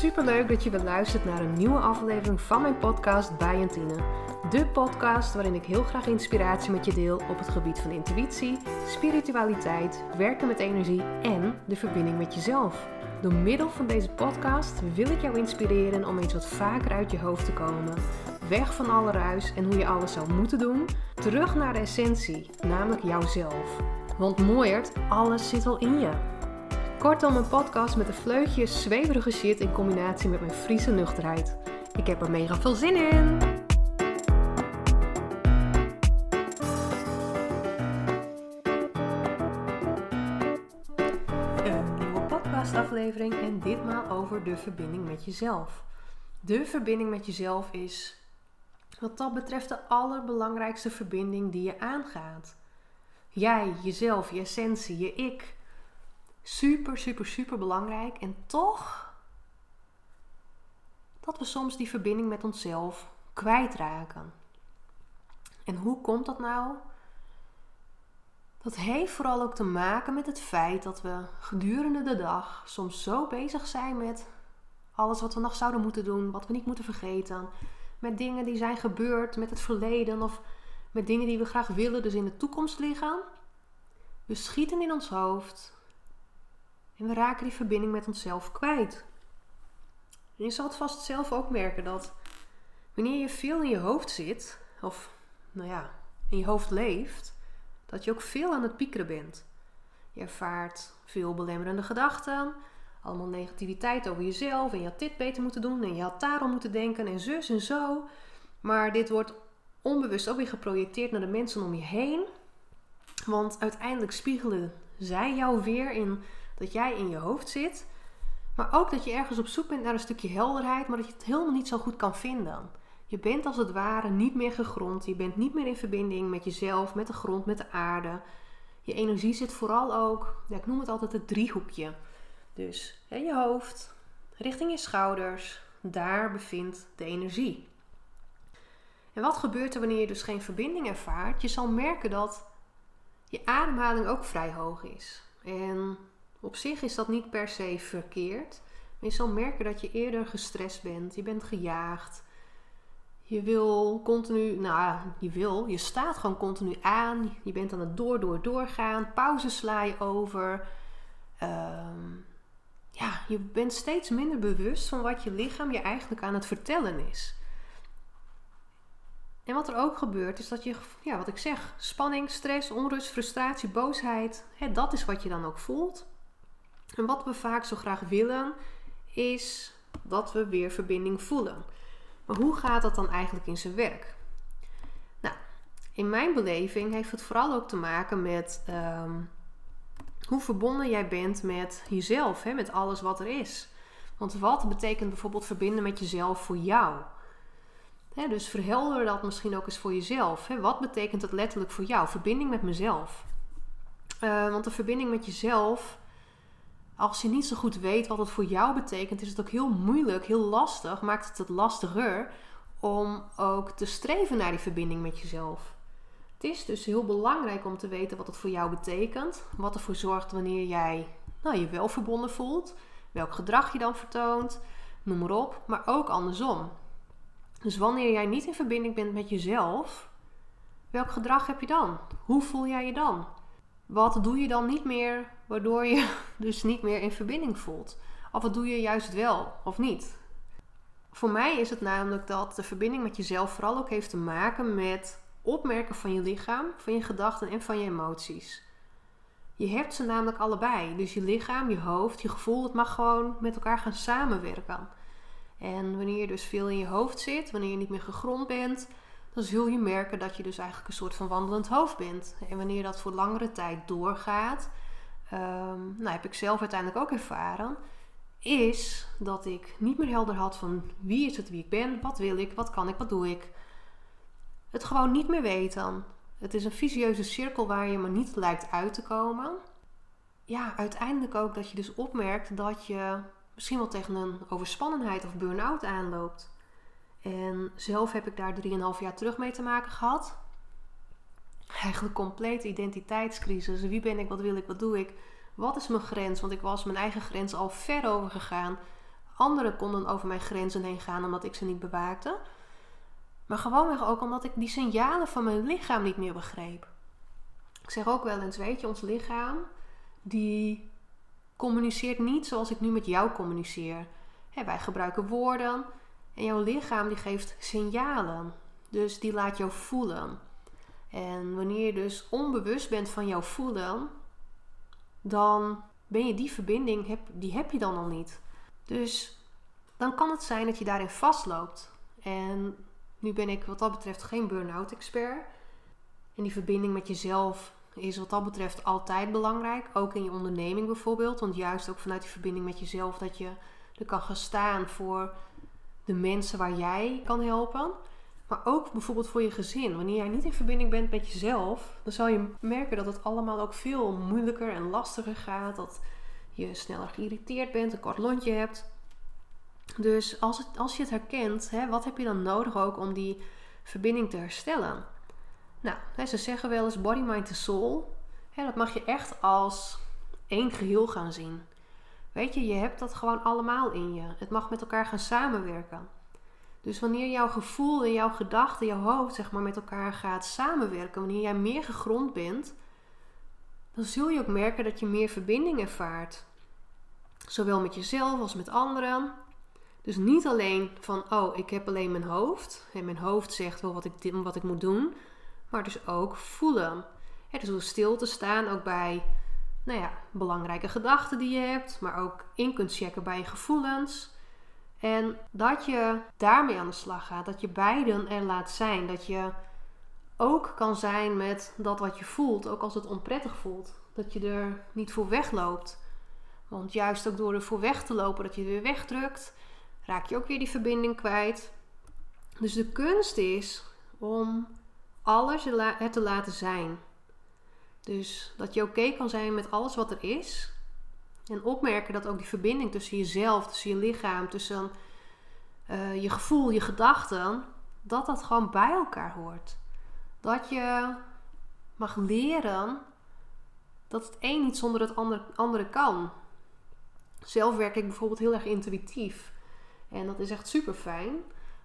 superleuk dat je weer luistert naar een nieuwe aflevering van mijn podcast bij. De podcast waarin ik heel graag inspiratie met je deel op het gebied van intuïtie, spiritualiteit, werken met energie en de verbinding met jezelf. Door middel van deze podcast wil ik jou inspireren om eens wat vaker uit je hoofd te komen. Weg van alle ruis en hoe je alles zou moeten doen. Terug naar de essentie, namelijk jouzelf. Want mooiert, alles zit al in je. Kortom, een podcast met een vleugje zweverige shit in combinatie met mijn Friese nuchterheid. Ik heb er mega veel zin in! Een nieuwe podcastaflevering en ditmaal over de verbinding met jezelf. De verbinding met jezelf is wat dat betreft de allerbelangrijkste verbinding die je aangaat. Jij, jezelf, je essentie, je ik super, super, super belangrijk. En toch dat we soms die verbinding met onszelf kwijtraken. En hoe komt dat nou? Dat heeft vooral ook te maken met het feit dat we gedurende de dag soms zo bezig zijn met alles wat we nog zouden moeten doen, wat we niet moeten vergeten, met dingen die zijn gebeurd, met het verleden of met dingen die we graag willen, dus in de toekomst liggen. We schieten in ons hoofd en we raken die verbinding met onszelf kwijt. En je zal het vast zelf ook merken dat wanneer je veel in je hoofd zit, of nou ja, in je hoofd leeft, dat je ook veel aan het piekeren bent. Je ervaart veel belemmerende gedachten, allemaal negativiteit over jezelf en je had dit beter moeten doen en je had daarom moeten denken en zus en zo. Maar dit wordt onbewust ook weer geprojecteerd naar de mensen om je heen. Want uiteindelijk spiegelen zij jou weer in dat jij in je hoofd zit. Maar ook dat je ergens op zoek bent naar een stukje helderheid, maar dat je het helemaal niet zo goed kan vinden. Je bent als het ware niet meer gegrond. Je bent niet meer in verbinding met jezelf, met de grond, met de aarde. Je energie zit vooral ook, ik noem het altijd het driehoekje. Dus hè, je hoofd, richting je schouders, daar bevindt de energie. En wat gebeurt er wanneer je dus geen verbinding ervaart? Je zal merken dat je ademhaling ook vrij hoog is. En op zich is dat niet per se verkeerd. Maar je zal merken dat je eerder gestrest bent. Je bent gejaagd. Je wil continu, nou je wil, je staat gewoon continu aan. Je bent aan het door, door, doorgaan. Pauzes sla je over. Ehm, ja, je bent steeds minder bewust van wat je lichaam je eigenlijk aan het vertellen is. En wat er ook gebeurt is dat je, ja, wat ik zeg, spanning, stress, onrust, frustratie, boosheid, hè, dat is wat je dan ook voelt. En wat we vaak zo graag willen, is dat we weer verbinding voelen. Maar hoe gaat dat dan eigenlijk in zijn werk? Nou, in mijn beleving heeft het vooral ook te maken met ehm, hoe verbonden jij bent met jezelf, hè, met alles wat er is. Want wat betekent bijvoorbeeld verbinden met jezelf voor jou? Dus verhelder dat misschien ook eens voor jezelf. Wat betekent het letterlijk voor jou? Verbinding met mezelf. Uh, want de verbinding met jezelf als je niet zo goed weet wat het voor jou betekent, is het ook heel moeilijk, heel lastig, maakt het het lastiger om ook te streven naar die verbinding met jezelf. Het is dus heel belangrijk om te weten wat het voor jou betekent, wat ervoor zorgt wanneer jij nou, je wel verbonden voelt, welk gedrag je dan vertoont, noem maar op, maar ook andersom. Dus wanneer jij niet in verbinding bent met jezelf, welk gedrag heb je dan? Hoe voel jij je dan? Wat doe je dan niet meer waardoor je dus niet meer in verbinding voelt? Of wat doe je juist wel of niet? Voor mij is het namelijk dat de verbinding met jezelf vooral ook heeft te maken met opmerken van je lichaam, van je gedachten en van je emoties. Je hebt ze namelijk allebei. Dus je lichaam, je hoofd, je gevoel, het mag gewoon met elkaar gaan samenwerken. En wanneer je dus veel in je hoofd zit, wanneer je niet meer gegrond bent, dan zul je merken dat je dus eigenlijk een soort van wandelend hoofd bent. En wanneer dat voor langere tijd doorgaat, um, nou heb ik zelf uiteindelijk ook ervaren, is dat ik niet meer helder had van wie is het wie ik ben, wat wil ik, wat kan ik, wat doe ik. Het gewoon niet meer weten. Het is een visieuze cirkel waar je maar niet lijkt uit te komen. Ja, uiteindelijk ook dat je dus opmerkt dat je misschien wel tegen een overspannenheid of burn-out aanloopt. En zelf heb ik daar 3,5 jaar terug mee te maken gehad. Eigenlijk complete identiteitscrisis. Wie ben ik, wat wil ik, wat doe ik? Wat is mijn grens? Want ik was mijn eigen grens al ver over gegaan. Anderen konden over mijn grenzen heen gaan omdat ik ze niet bewaakte. Maar gewoonweg ook omdat ik die signalen van mijn lichaam niet meer begreep. Ik zeg ook wel eens, weet je, ons lichaam die communiceert niet zoals ik nu met jou communiceer. wij gebruiken woorden en jouw lichaam die geeft signalen. Dus die laat jou voelen. En wanneer je dus onbewust bent van jouw voelen, dan ben je die verbinding, die heb je dan al niet. Dus dan kan het zijn dat je daarin vastloopt. En nu ben ik wat dat betreft geen burn-out expert. En die verbinding met jezelf is wat dat betreft altijd belangrijk. Ook in je onderneming bijvoorbeeld. Want juist ook vanuit die verbinding met jezelf dat je er kan gaan staan voor de mensen waar jij kan helpen. Maar ook bijvoorbeeld voor je gezin. Wanneer jij niet in verbinding bent met jezelf, dan zal je merken dat het allemaal ook veel moeilijker en lastiger gaat. Dat je sneller geïrriteerd bent, een kort lontje hebt. Dus als, het, als je het herkent, hè, wat heb je dan nodig ook om die verbinding te herstellen? Nou, hè, ze zeggen wel eens body, mind en soul. Hè, dat mag je echt als één geheel gaan zien. Weet je, je hebt dat gewoon allemaal in je. Het mag met elkaar gaan samenwerken. Dus wanneer jouw gevoel en jouw gedachten, jouw hoofd, zeg maar, met elkaar gaat samenwerken, wanneer jij meer gegrond bent, dan zul je ook merken dat je meer verbinding ervaart. Zowel met jezelf als met anderen. Dus niet alleen van, oh, ik heb alleen mijn hoofd. En mijn hoofd zegt wel wat ik, wat ik moet doen. Maar dus ook voelen. dus door stil te staan, ook bij nou ja, belangrijke gedachten die je hebt. Maar ook in kunt checken bij je gevoelens. En dat je daarmee aan de slag gaat. Dat je beiden er laat zijn. Dat je ook kan zijn met dat wat je voelt. Ook als het onprettig voelt. Dat je er niet voor wegloopt. Want juist ook door er voor weg te lopen, dat je weer wegdrukt, raak je ook weer die verbinding kwijt. Dus de kunst is om alles er te laten zijn. Dus dat je oké kan zijn met alles wat er is. En opmerken dat ook die verbinding tussen jezelf, tussen je lichaam, tussen uh, je gevoel, je gedachten, dat dat gewoon bij elkaar hoort. Dat je mag leren dat het een niet zonder het andere, andere kan. Zelf werk ik bijvoorbeeld heel erg intuïtief. En dat is echt super fijn.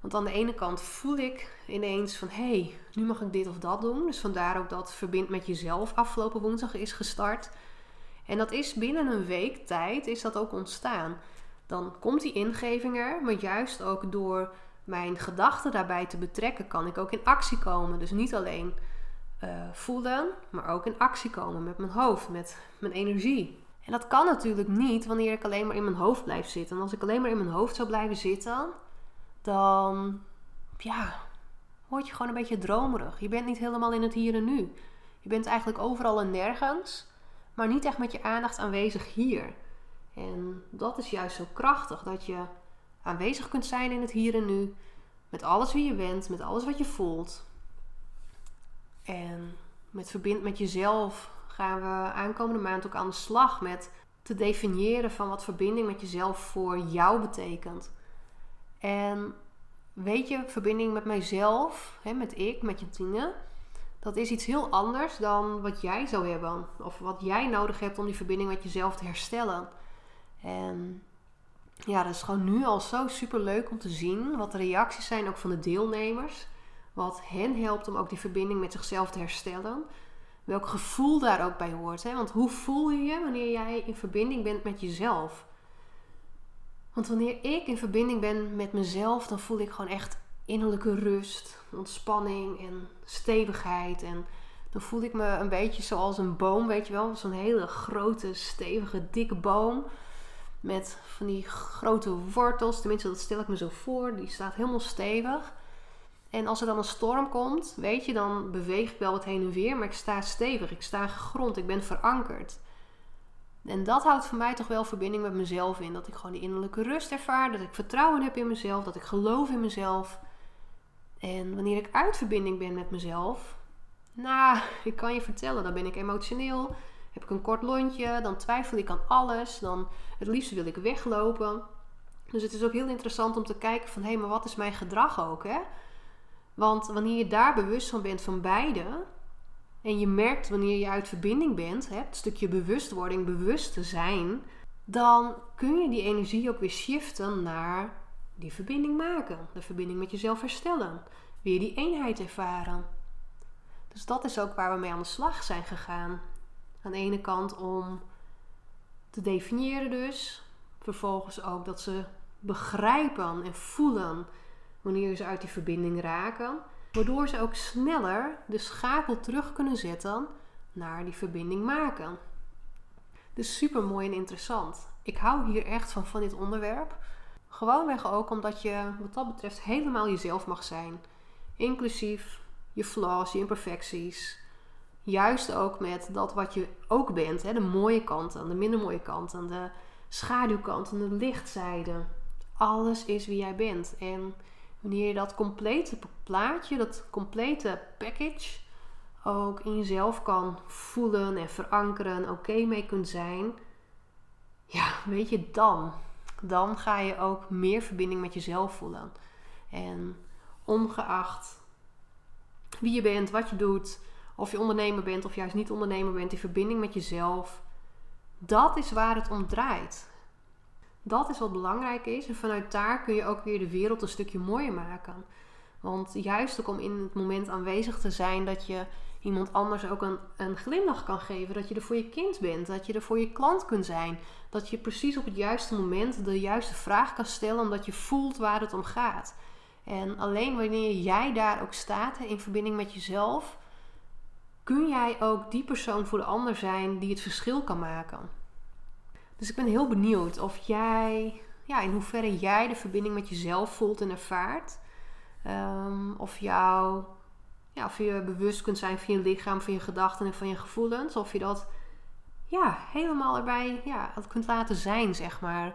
Want aan de ene kant voel ik ineens van hé, hey, nu mag ik dit of dat doen. Dus vandaar ook dat Verbind met jezelf afgelopen woensdag is gestart. En dat is binnen een week tijd is dat ook ontstaan. Dan komt die ingeving er, maar juist ook door mijn gedachten daarbij te betrekken, kan ik ook in actie komen. Dus niet alleen uh, voelen, maar ook in actie komen met mijn hoofd, met mijn energie. En dat kan natuurlijk niet wanneer ik alleen maar in mijn hoofd blijf zitten. En als ik alleen maar in mijn hoofd zou blijven zitten, dan ja, word je gewoon een beetje dromerig. Je bent niet helemaal in het hier en nu. Je bent eigenlijk overal en nergens, maar niet echt met je aandacht aanwezig hier. En dat is juist zo krachtig dat je aanwezig kunt zijn in het hier en nu, met alles wie je bent, met alles wat je voelt. En met verbind met jezelf gaan we aankomende maand ook aan de slag met te definiëren van wat verbinding met jezelf voor jou betekent. En weet je, verbinding met mijzelf, hè, met ik, met je Jantine, dat is iets heel anders dan wat jij zou hebben. Of wat jij nodig hebt om die verbinding met jezelf te herstellen. En ja, dat is gewoon nu al zo super leuk om te zien wat de reacties zijn ook van de deelnemers. Wat hen helpt om ook die verbinding met zichzelf te herstellen welk gevoel daar ook bij hoort. Hè? Want hoe voel je je wanneer jij in verbinding bent met jezelf? Want wanneer ik in verbinding ben met mezelf, dan voel ik gewoon echt innerlijke rust, ontspanning en stevigheid. En dan voel ik me een beetje zoals een boom, weet je wel. Zo'n hele grote, stevige, dikke boom. Met van die grote wortels. Tenminste, dat stel ik me zo voor. Die staat helemaal stevig. En als er dan een storm komt, weet je, dan beweeg ik wel wat heen en weer, maar ik sta stevig, ik sta gegrond, ik ben verankerd. En dat houdt voor mij toch wel verbinding met mezelf in. Dat ik gewoon die innerlijke rust ervaar, dat ik vertrouwen heb in mezelf, dat ik geloof in mezelf. En wanneer ik uit verbinding ben met mezelf, nou, ik kan je vertellen, dan ben ik emotioneel, heb ik een kort lontje, dan twijfel ik aan alles, dan het liefst wil ik weglopen. Dus het is ook heel interessant om te kijken van, hé, hey, maar wat is mijn gedrag ook, hè? Want wanneer je daar bewust van bent van beide, en je merkt wanneer je uit verbinding bent, hè, het stukje bewustwording, bewust te zijn, dan kun je die energie ook weer shiften naar die verbinding maken. De verbinding met jezelf herstellen. Weer die eenheid ervaren. Dus dat is ook waar we mee aan de slag zijn gegaan. Aan de ene kant om te definiëren dus. Vervolgens ook dat ze begrijpen en voelen wanneer ze uit die verbinding raken. Waardoor ze ook sneller de schakel terug kunnen zetten naar die verbinding maken. Dus super mooi en interessant. Ik hou hier echt van, van dit onderwerp. Gewoonweg ook omdat je wat dat betreft helemaal jezelf mag zijn. Inclusief je flaws, je imperfecties. Juist ook met dat wat je ook bent. Hè? De mooie kanten, de minder mooie kanten, de schaduwkanten, de lichtzijde. Alles is wie jij bent. En wanneer je dat complete plaatje, dat complete package ook in jezelf kan voelen en verankeren, oké mee kunt zijn, ja, weet je, dan, dan ga je ook meer verbinding met jezelf voelen. En ongeacht wie je bent, wat je doet, of je ondernemer bent of juist niet ondernemer bent, die verbinding met jezelf, dat is waar het om draait. Dat is wat belangrijk is. En vanuit daar kun je ook weer de wereld een stukje mooier maken. Want juist ook om in het moment aanwezig te zijn dat je iemand anders ook een, een glimlach kan geven. Dat je er voor je kind bent. Dat je er voor je klant kunt zijn. Dat je precies op het juiste moment de juiste vraag kan stellen omdat je voelt waar het om gaat. En alleen wanneer jij daar ook staat in verbinding met jezelf, kun jij ook die persoon voor de ander zijn die het verschil kan maken. Dus ik ben heel benieuwd of jij, ja, in hoeverre jij de verbinding met jezelf voelt en ervaart. Ehm, of jou, ja, of je bewust kunt zijn van je lichaam, van je gedachten en van je gevoelens. Of je dat ja, helemaal erbij ja, kunt laten zijn, zeg maar.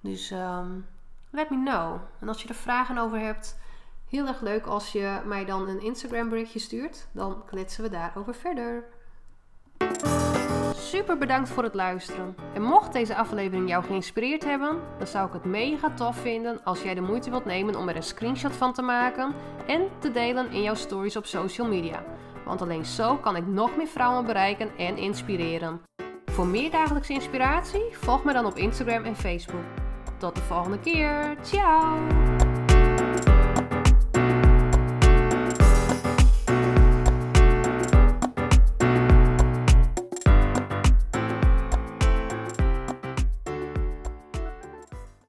Dus um, let me know. En als je er vragen over hebt, heel erg leuk als je mij dan een Instagram berichtje stuurt. Dan kletsen we daarover verder. Super bedankt voor het luisteren. En mocht deze aflevering jou geïnspireerd hebben, dan zou ik het mega tof vinden als jij de moeite wilt nemen om er een screenshot van te maken en te delen in jouw stories op social media. Want alleen zo kan ik nog meer vrouwen bereiken en inspireren. Voor meer dagelijkse inspiratie, volg me dan op Instagram en Facebook. Tot de volgende keer. Ciao!